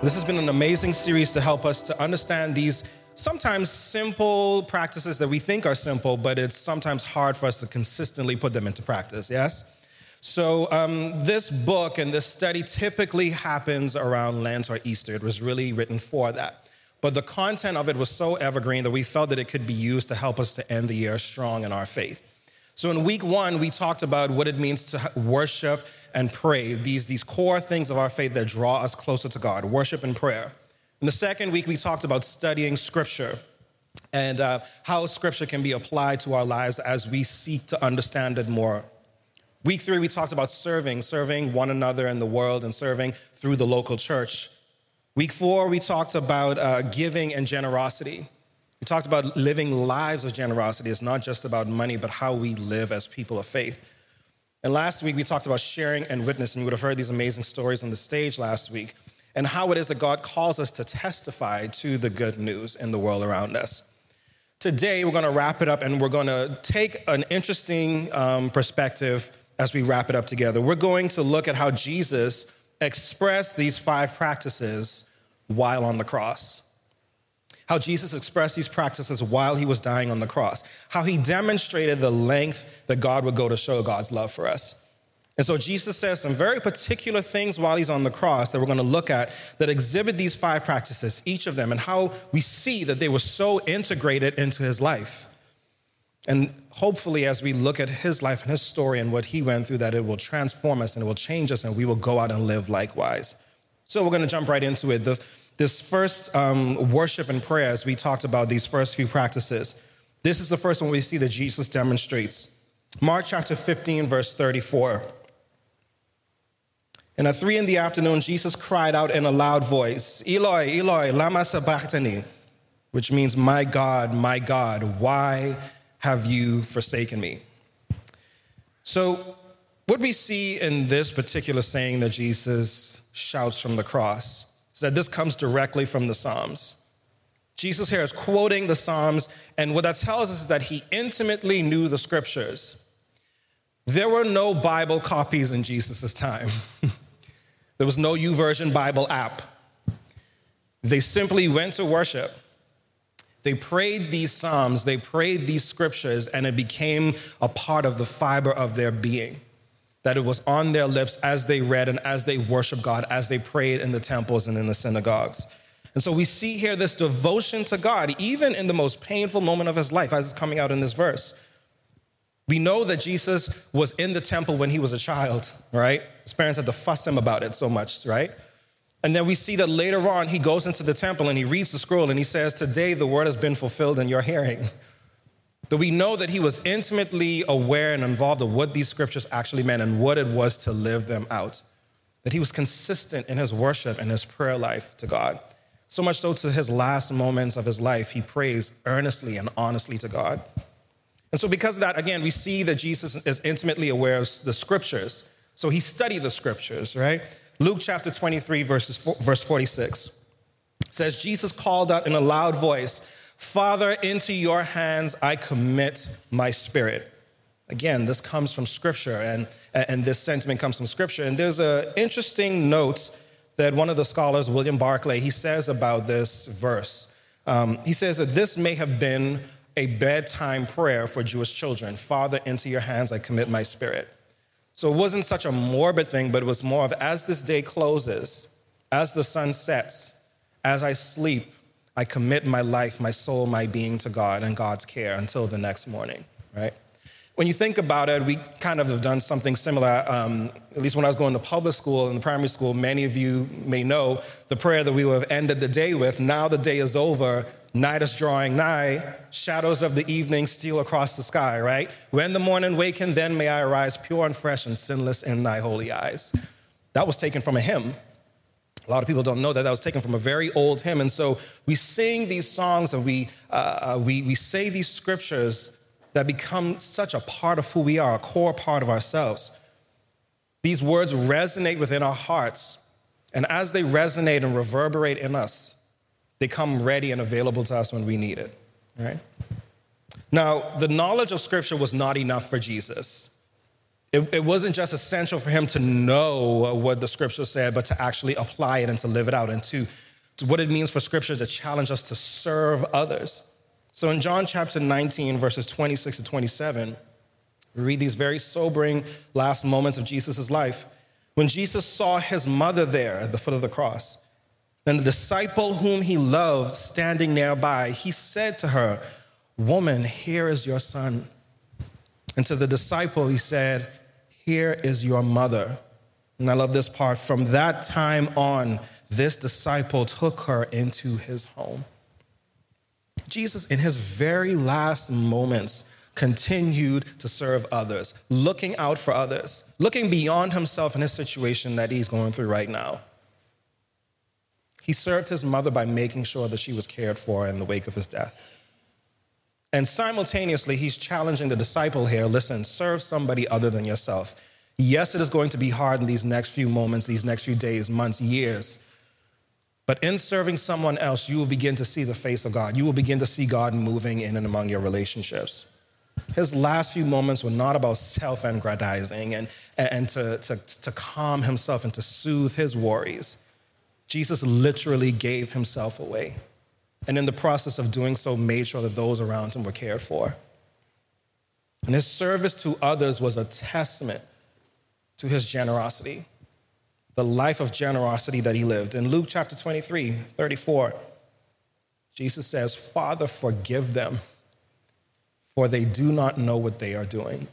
This has been an amazing series to help us to understand these sometimes simple practices that we think are simple, but it's sometimes hard for us to consistently put them into practice, yes? So, um, this book and this study typically happens around Lent or Easter. It was really written for that. But the content of it was so evergreen that we felt that it could be used to help us to end the year strong in our faith. So, in week one, we talked about what it means to worship and pray, these, these core things of our faith that draw us closer to God worship and prayer. In the second week, we talked about studying scripture and uh, how scripture can be applied to our lives as we seek to understand it more. Week three, we talked about serving, serving one another in the world and serving through the local church. Week four, we talked about uh, giving and generosity. We talked about living lives of generosity. It's not just about money, but how we live as people of faith. And last week, we talked about sharing and witnessing. You would have heard these amazing stories on the stage last week, and how it is that God calls us to testify to the good news in the world around us. Today, we're going to wrap it up, and we're going to take an interesting um, perspective as we wrap it up together. We're going to look at how Jesus expressed these five practices while on the cross how Jesus expressed these practices while he was dying on the cross, how he demonstrated the length that God would go to show God's love for us. And so Jesus says some very particular things while he's on the cross that we're going to look at that exhibit these five practices, each of them, and how we see that they were so integrated into his life. And hopefully, as we look at his life and his story and what he went through, that it will transform us and it will change us and we will go out and live likewise. So we're going to jump right into it. The, this first um, worship and prayer, as we talked about these first few practices, this is the first one we see that Jesus demonstrates. Mark chapter 15, verse 34. And at three in the afternoon, Jesus cried out in a loud voice, Eloi, Eloi, lama sabachthani, which means, My God, my God, why have you forsaken me? So, what we see in this particular saying that Jesus shouts from the cross that this comes directly from the Psalms. Jesus here is quoting the Psalms, and what that tells us is that he intimately knew the scriptures. There were no Bible copies in Jesus' time. there was no YouVersion Bible app. They simply went to worship. They prayed these Psalms, they prayed these scriptures, and it became a part of the fiber of their being that it was on their lips as they read and as they worshiped God, as they prayed in the temples and in the synagogues. And so we see here this devotion to God, even in the most painful moment of his life, as it's coming out in this verse. We know that Jesus was in the temple when he was a child, right? His parents had to fuss him about it so much, right? And then we see that later on, he goes into the temple and he reads the scroll and he says, Today the word has been fulfilled in your hearing that we know that he was intimately aware and involved of what these scriptures actually meant and what it was to live them out. That he was consistent in his worship and his prayer life to God. So much so to his last moments of his life, he prays earnestly and honestly to God. And so, because of that, again, we see that Jesus is intimately aware of the scriptures. So he studied the scriptures, right? Luke chapter 23, verses, verse 46 says, Jesus called out in a loud voice, Father, into your hands I commit my spirit. Again, this comes from Scripture, and, and this sentiment comes from Scripture. And there's an interesting note that one of the scholars, William Barclay, he says about this verse. Um, he says that this may have been a bedtime prayer for Jewish children Father, into your hands I commit my spirit. So it wasn't such a morbid thing, but it was more of as this day closes, as the sun sets, as I sleep, I commit my life, my soul, my being to God and God's care until the next morning, right? When you think about it, we kind of have done something similar. Um, at least when I was going to public school and primary school, many of you may know the prayer that we would have ended the day with now the day is over, night is drawing nigh, shadows of the evening steal across the sky, right? When the morning waken, then may I arise pure and fresh and sinless in thy holy eyes. That was taken from a hymn a lot of people don't know that that was taken from a very old hymn. And so we sing these songs and we, uh, uh, we, we say these scriptures that become such a part of who we are, a core part of ourselves. These words resonate within our hearts. And as they resonate and reverberate in us, they come ready and available to us when we need it, right? Now, the knowledge of Scripture was not enough for Jesus. It, it, wasn't just essential for him to know what the scripture said, but to actually apply it and to live it out and to, to what it means for scripture to challenge us to serve others. So in John chapter 19, verses 26 to 27, we read these very sobering last moments of Jesus' life. When Jesus saw his mother there at the foot of the cross, then the disciple whom he loved standing nearby, he said to her, Woman, here is your son. And to the disciple, he said, Here is your mother. And I love this part. From that time on, this disciple took her into his home. Jesus, in his very last moments, continued to serve others, looking out for others, looking beyond himself and his situation that he's going through right now. He served his mother by making sure that she was cared for in the wake of his death. And simultaneously, he's challenging the disciple here listen, serve somebody other than yourself. Yes, it is going to be hard in these next few moments, these next few days, months, years. But in serving someone else, you will begin to see the face of God. You will begin to see God moving in and among your relationships. His last few moments were not about self aggrandizing and, and to, to, to calm himself and to soothe his worries. Jesus literally gave himself away and in the process of doing so, made sure that those around him were cared for. And his service to others was a testament to his generosity, the life of generosity that he lived. In Luke chapter 23, 34, Jesus says, Father, forgive them, for they do not know what they are doing.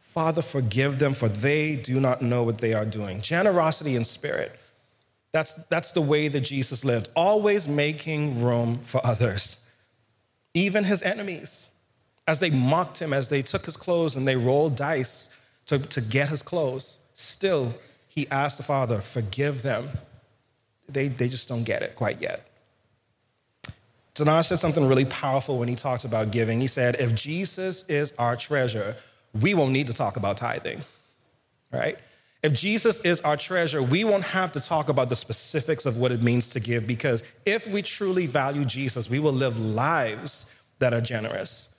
Father, forgive them, for they do not know what they are doing. Generosity in spirit that's, that's the way that Jesus lived, always making room for others, even his enemies. As they mocked him, as they took his clothes and they rolled dice to, to get his clothes, still he asked the Father, forgive them. They, they just don't get it quite yet. Dinesh said something really powerful when he talked about giving. He said, if Jesus is our treasure, we won't need to talk about tithing, right? If Jesus is our treasure, we won't have to talk about the specifics of what it means to give because if we truly value Jesus, we will live lives that are generous.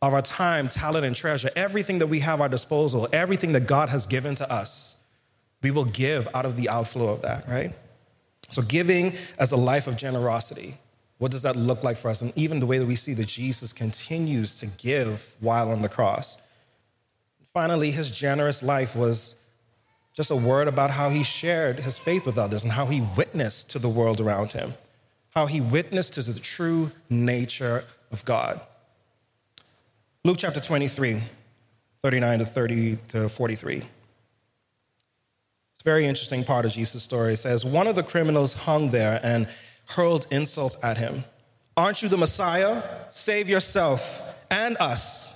Of our time, talent, and treasure, everything that we have at our disposal, everything that God has given to us, we will give out of the outflow of that, right? So, giving as a life of generosity, what does that look like for us? And even the way that we see that Jesus continues to give while on the cross. Finally, his generous life was just a word about how he shared his faith with others and how he witnessed to the world around him, how he witnessed to the true nature of God. Luke chapter 23, 39 to 30 to 43. It's a very interesting part of Jesus' story. It says, One of the criminals hung there and hurled insults at him. Aren't you the Messiah? Save yourself and us.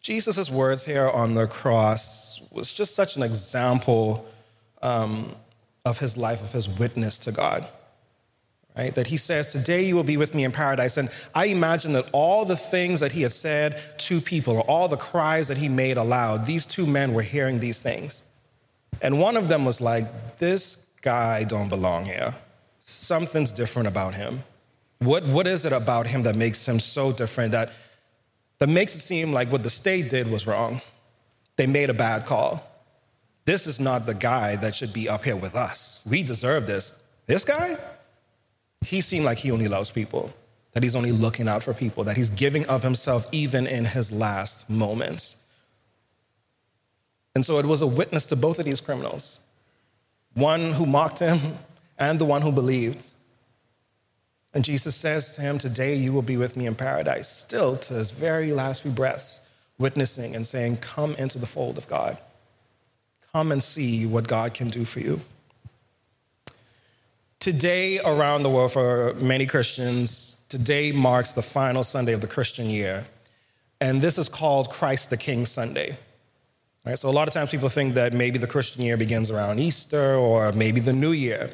Jesus' words here on the cross was just such an example um, of his life, of his witness to God. Right? That he says, Today you will be with me in paradise. And I imagine that all the things that he had said to people, or all the cries that he made aloud, these two men were hearing these things. And one of them was like, This guy don't belong here. Something's different about him. What, what is it about him that makes him so different that that makes it seem like what the state did was wrong. They made a bad call. This is not the guy that should be up here with us. We deserve this. This guy, he seemed like he only loves people, that he's only looking out for people, that he's giving of himself even in his last moments. And so it was a witness to both of these criminals one who mocked him and the one who believed. And Jesus says to him, Today you will be with me in paradise, still to his very last few breaths, witnessing and saying, Come into the fold of God. Come and see what God can do for you. Today, around the world, for many Christians, today marks the final Sunday of the Christian year. And this is called Christ the King Sunday. Right? So a lot of times people think that maybe the Christian year begins around Easter or maybe the new year.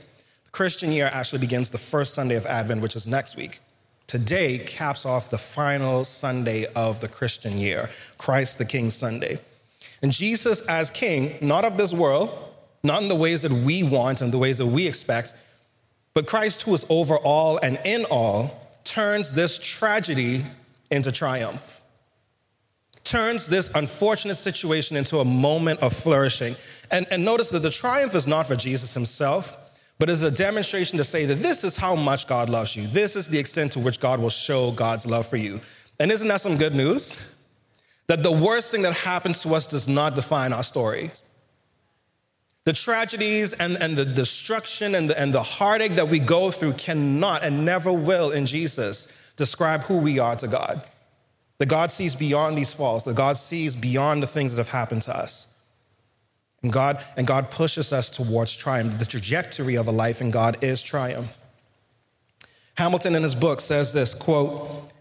Christian year actually begins the first Sunday of Advent, which is next week. Today caps off the final Sunday of the Christian year, Christ the King Sunday. And Jesus, as King, not of this world, not in the ways that we want and the ways that we expect, but Christ, who is over all and in all, turns this tragedy into triumph, turns this unfortunate situation into a moment of flourishing. And, and notice that the triumph is not for Jesus himself, but is a demonstration to say that this is how much God loves you. This is the extent to which God will show God's love for you. And isn't that some good news? That the worst thing that happens to us does not define our story. The tragedies and, and the destruction and the, and the heartache that we go through cannot and never will in Jesus describe who we are to God. That God sees beyond these faults, that God sees beyond the things that have happened to us. And God, and God pushes us towards triumph. The trajectory of a life in God is triumph. Hamilton in his book says this quote,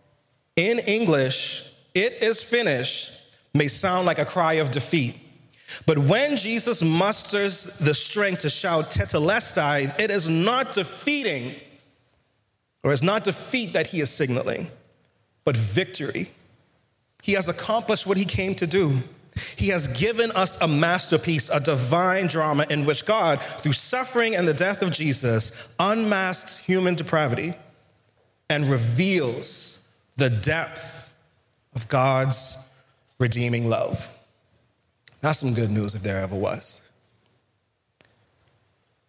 in English, it is finished may sound like a cry of defeat. But when Jesus musters the strength to shout tetelestai, it is not defeating, or it's not defeat that he is signaling, but victory. He has accomplished what he came to do. He has given us a masterpiece, a divine drama in which God, through suffering and the death of Jesus, unmasks human depravity and reveals the depth of God's redeeming love. That's some good news if there ever was.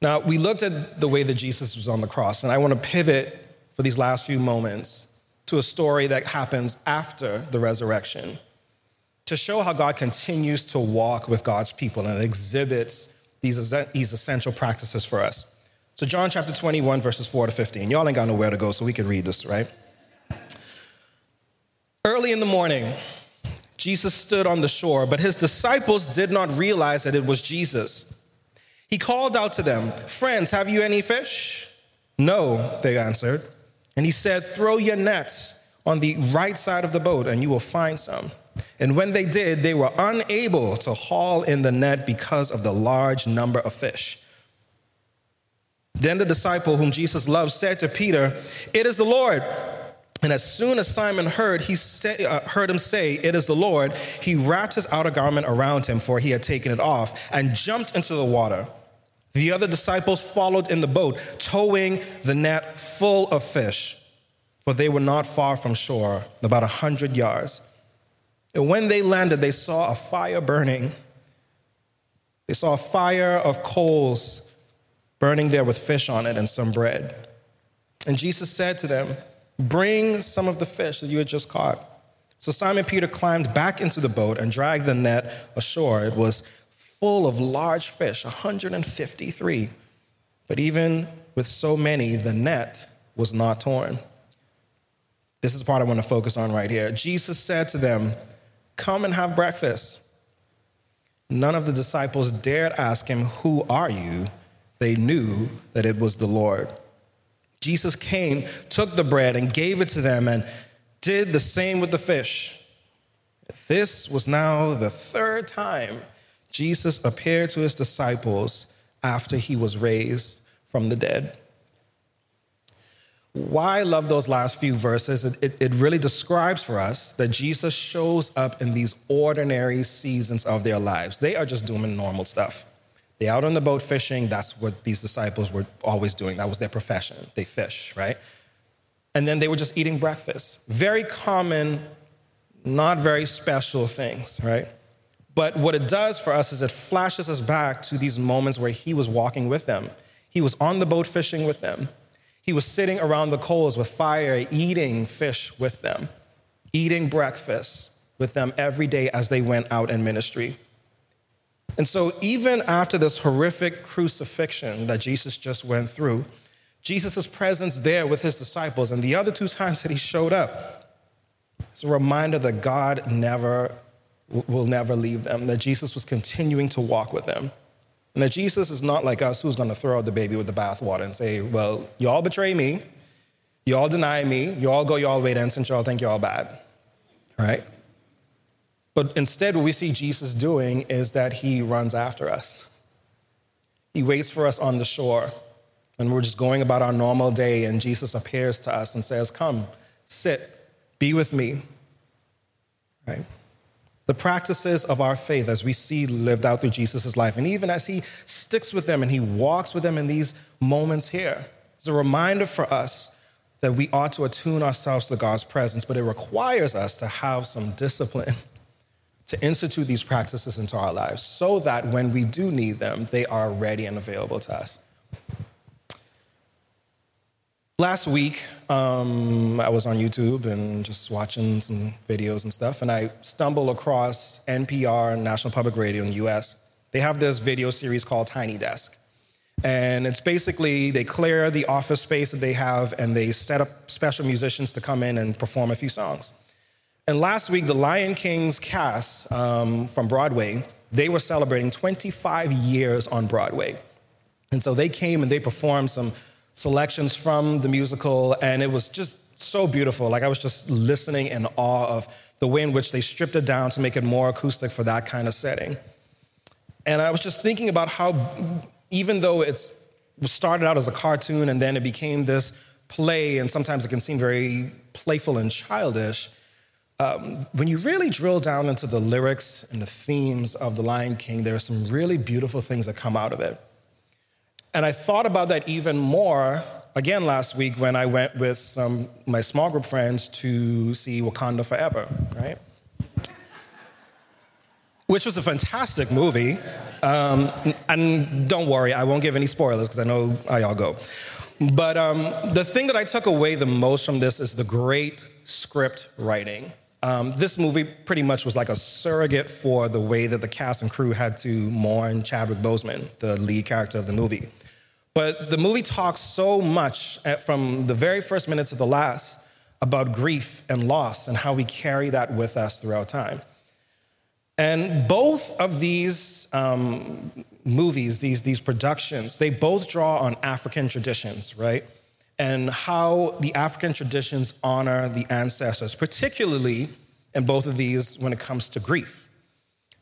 Now, we looked at the way that Jesus was on the cross, and I want to pivot for these last few moments to a story that happens after the resurrection to show how God continues to walk with God's people and exhibits these, these essential practices for us. So, John chapter 21, verses 4 to 15. Y'all ain't got nowhere to go, so we can read this, right? Early in the morning, Jesus stood on the shore, but his disciples did not realize that it was Jesus. He called out to them, Friends, have you any fish? No, they answered. And he said, Throw your nets on the right side of the boat, and you will find some. And when they did, they were unable to haul in the net because of the large number of fish. Then the disciple whom Jesus loved said to Peter, It is the Lord. And as soon as Simon heard, he say, uh, heard him say, It is the Lord, he wrapped his outer garment around him, for he had taken it off, and jumped into the water. The other disciples followed in the boat, towing the net full of fish, for they were not far from shore, about a hundred yards. And when they landed, they saw a fire burning. They saw a fire of coals burning there with fish on it and some bread. And Jesus said to them, Bring some of the fish that you had just caught. So Simon Peter climbed back into the boat and dragged the net ashore. It was full of large fish, 153. But even with so many, the net was not torn. This is the part I want to focus on right here. Jesus said to them, Come and have breakfast. None of the disciples dared ask him, Who are you? They knew that it was the Lord. Jesus came, took the bread, and gave it to them, and did the same with the fish. This was now the third time Jesus appeared to his disciples after he was raised from the dead. Why I love those last few verses, it, it, really describes for us that Jesus shows up in these ordinary seasons of their lives. They are just doing normal stuff. They're out on the boat fishing. That's what these disciples were always doing. That was their profession. They fish, right? And then they were just eating breakfast. Very common, not very special things, right? But what it does for us is it flashes us back to these moments where he was walking with them. He was on the boat fishing with them. He was sitting around the coals with fire, eating fish with them, eating breakfast with them every day as they went out in ministry. And so, even after this horrific crucifixion that Jesus just went through, Jesus' presence there with his disciples and the other two times that he showed up, it's a reminder that God never will never leave them, that Jesus was continuing to walk with them. And that Jesus is not like us who's going to throw out the baby with the bathwater and say, well, y'all betray me, y'all deny me, y'all go y'all way then since y'all think y'all bad, right? But instead, what we see Jesus doing is that he runs after us. He waits for us on the shore, and we're just going about our normal day, and Jesus appears to us and says, Come, sit, be with me. Right? The practices of our faith, as we see lived out through Jesus' life, and even as he sticks with them and he walks with them in these moments here, is a reminder for us that we ought to attune ourselves to God's presence, but it requires us to have some discipline to institute these practices into our lives so that when we do need them, they are ready and available to us. Last week, um, I was on YouTube and just watching some videos and stuff, and I stumbled across NPR, National Public Radio in the US. They have this video series called Tiny Desk. And it's basically they clear the office space that they have and they set up special musicians to come in and perform a few songs. And last week, the Lion King's cast um, from Broadway, they were celebrating 25 years on Broadway. And so they came and they performed some selections from the musical, and it was just so beautiful. Like I was just listening in awe of the way in which they stripped it down to make it more acoustic for that kind of setting. And I was just thinking about how, even though it's started out as a cartoon and then it became this play, and sometimes it can seem very playful and childish, um, when you really drill down into the lyrics and the themes of The Lion King, there are some really beautiful things that come out of it. And I thought about that even more again last week when I went with some my small group friends to see Wakanda Forever, right? Which was a fantastic movie. Um, and don't worry, I won't give any spoilers because I know how y'all go. But um, the thing that I took away the most from this is the great script writing. Um, this movie pretty much was like a surrogate for the way that the cast and crew had to mourn Chadwick Boseman, the lead character of the movie. But the movie talks so much at, from the very first minute to the last about grief and loss and how we carry that with us throughout time. And both of these um, movies, these, these productions, they both draw on African traditions, right? And how the African traditions honor the ancestors, particularly in both of these when it comes to grief.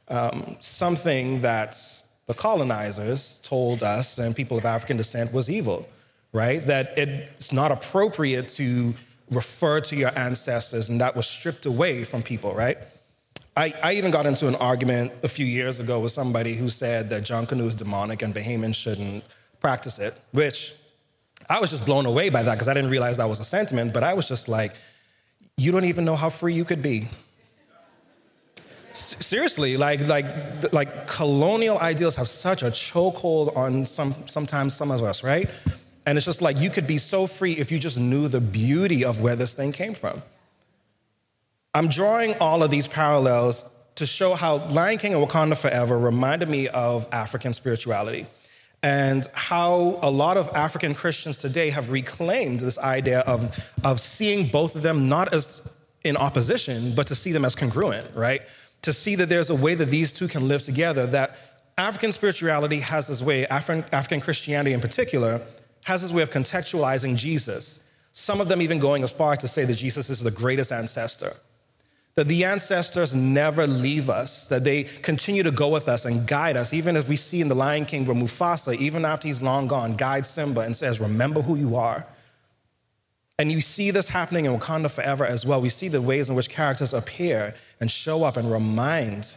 Um, something that the colonizers told us and people of African descent was evil, right? That it's not appropriate to refer to your ancestors, and that was stripped away from people, right? I, I even got into an argument a few years ago with somebody who said that Junkanoo is demonic and Bahamians shouldn't practice it, which I was just blown away by that because I didn't realize that was a sentiment, but I was just like, you don't even know how free you could be seriously, like, like, like colonial ideals have such a chokehold on some, sometimes some of us, right? And it's just like you could be so free if you just knew the beauty of where this thing came from. I'm drawing all of these parallels to show how Lion King and Wakanda Forever reminded me of African spirituality and how a lot of African Christians today have reclaimed this idea of, of seeing both of them not as in opposition, but to see them as congruent, right? To see that there's a way that these two can live together, that African spirituality has this way, African, African Christianity in particular, has this way of contextualizing Jesus. Some of them even going as far to say that Jesus is the greatest ancestor. That the ancestors never leave us, that they continue to go with us and guide us, even as we see in The Lion King where Mufasa, even after he's long gone, guides Simba and says, Remember who you are. And you see this happening in Wakanda forever as well. We see the ways in which characters appear and show up and remind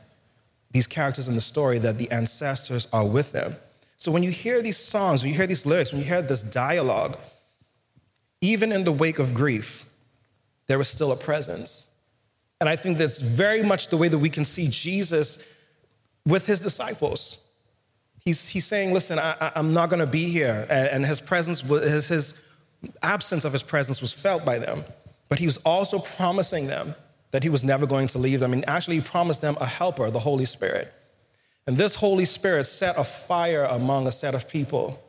these characters in the story that the ancestors are with them. So when you hear these songs, when you hear these lyrics, when you hear this dialogue, even in the wake of grief, there is still a presence. And I think that's very much the way that we can see Jesus with his disciples. He's, he's saying, Listen, I, am not going to be here. And, and his presence, his, his absence of his presence was felt by them, but he was also promising them that he was never going to leave them. And actually, he promised them a helper, the Holy Spirit. And this Holy Spirit set a fire among a set of people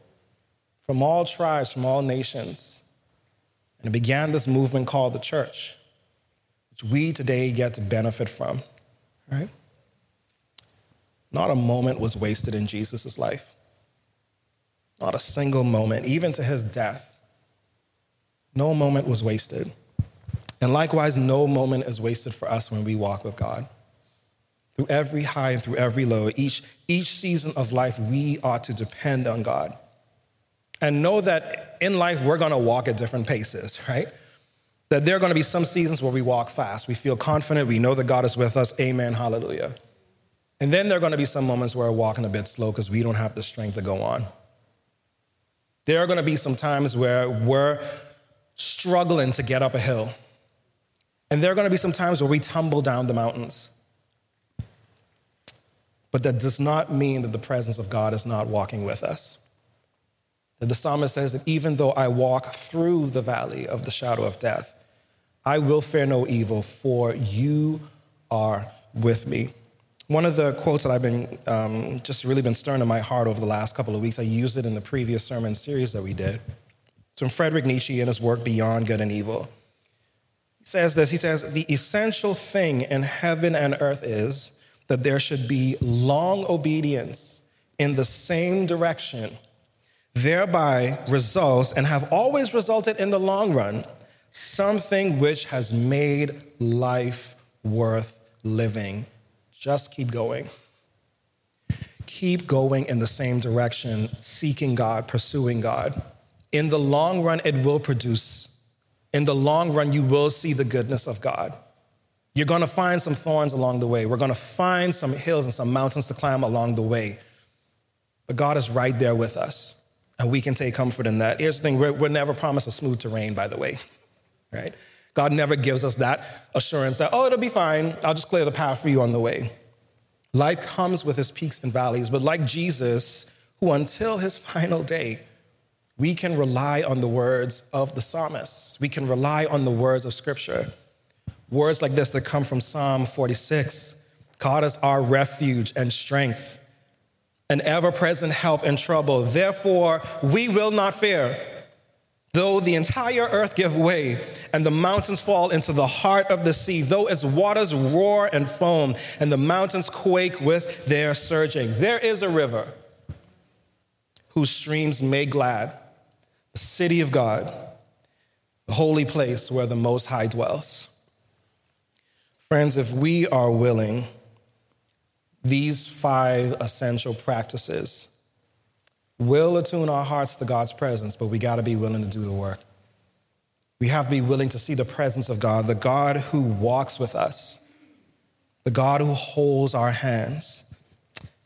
from all tribes, from all nations. And it began this movement called the church, which we today get to benefit from, right? Not a moment was wasted in Jesus' life. Not a single moment, even to his death. No moment was wasted. And likewise, no moment is wasted for us when we walk with God. through every high and through every low, each, each season of life, we ought to depend on God. And know that in life, we're gonna walk at different paces, right? That there are gonna be some seasons where we walk fast. We feel confident, we know that God is with us. Amen, hallelujah. And then there are gonna be some moments where we're walking a bit slow because we don't have the strength to go on. There are gonna be some times where we're struggling to get up a hill. And there are gonna be some times where we tumble down the mountains. But that does not mean that the presence of God is not walking with us. The psalmist says that even though I walk through the valley of the shadow of death, I will fear no evil, for you are with me. One of the quotes that I've been um, just really been stirring in my heart over the last couple of weeks, I used it in the previous sermon series that we did. It's from Frederick Nietzsche in his work Beyond Good and Evil. He says this He says, The essential thing in heaven and earth is that there should be long obedience in the same direction, thereby results and have always resulted in the long run something which has made life worth living. Just keep going. Keep going in the same direction, seeking God, pursuing God. In the long run, it will produce. In the long run, you will see the goodness of God. You're to find some thorns along the way. We're to find some hills and some mountains to climb along the way. But God is right there with us, and we can take comfort in that. Here's the thing we're, we're never promised a smooth terrain, by the way, right? God never gives us that assurance that, oh, it'll be fine. I'll just clear the path for you on the way. Life comes with its peaks and valleys, but like Jesus, who until his final day, we can rely on the words of the psalmists. We can rely on the words of Scripture. Words like this that come from Psalm 46 God is our refuge and strength, an ever present help in trouble. Therefore, we will not fear. Though the entire earth give way and the mountains fall into the heart of the sea, though its waters roar and foam and the mountains quake with their surging, there is a river whose streams make glad the city of God, the holy place where the Most High dwells. Friends, if we are willing, these five essential practices will attune our hearts to God's presence, but we got to be willing to do the work. We have to be willing to see the presence of God, the God who walks with us, the God who holds our hands,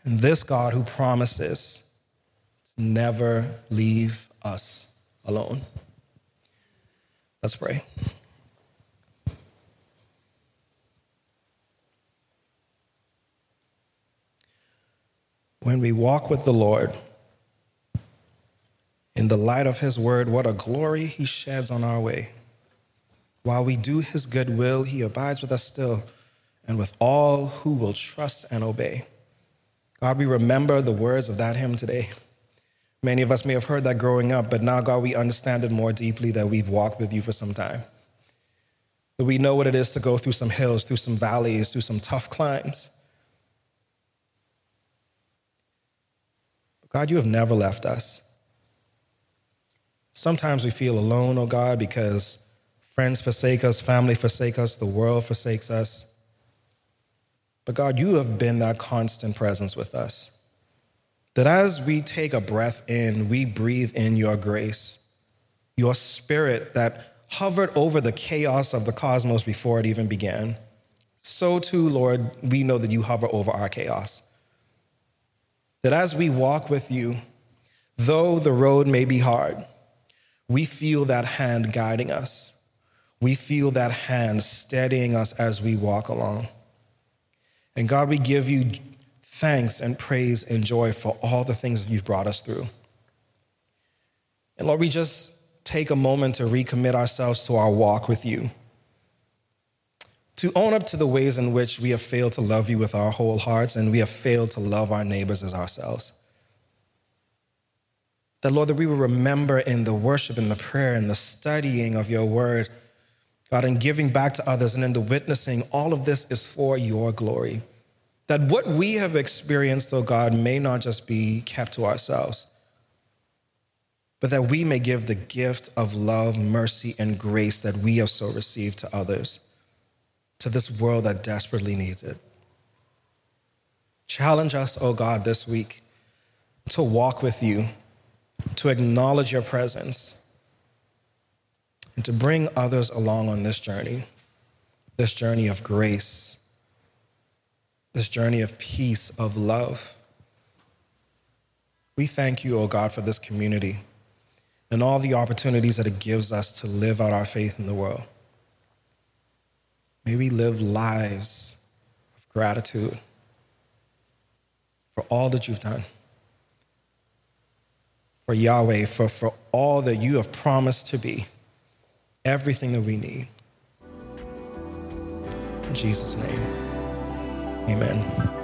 and this God who promises to never leave us alone. Let's pray. when we walk with the Lord in the light of His word, what a glory He sheds on our way. While we do His good will, He abides with us still and with all who will trust and obey. God, we remember the words of that hymn today. Many of us may have heard that growing up, but now, God, we understand it more deeply that we've walked with you for some time. That we know what it is to go through some hills, through some valleys, through some tough climbs. God, you have never left us. Sometimes we feel alone, oh God, because friends forsake us, family forsake us, the world forsakes us. But God, you have been that constant presence with us. That as we take a breath in, we breathe in your grace, your spirit that hovered over the chaos of the cosmos before it even began. So too, Lord, we know that you hover over our chaos that as we walk with you, though the road may be hard, we feel that hand guiding us. We feel that hand steadying us as we walk along. And God, we give you thanks and praise and joy for all the things that you've brought us through. And Lord, we just take a moment to recommit ourselves to our walk with you to own up to the ways in which we have failed to love you with our whole hearts and we have failed to love our neighbors as ourselves. That, Lord, that we will remember in the worship and the prayer and the studying of your word, God, and giving back to others and in the witnessing, all of this is for your glory. That what we have experienced, oh God, may not just be kept to ourselves, but that we may give the gift of love, mercy, and grace that we have so received to others to this world that desperately needs it. Challenge us, oh God, this week to walk with you, to acknowledge your presence, and to bring others along on this journey, this journey of grace, this journey of peace, of love. We thank you, oh God, for this community and all the opportunities that it gives us to live out our faith in the world. May we live lives of gratitude for all that you've done, for Yahweh, for, for all that you have promised to be, everything that we need. In Jesus' name, amen.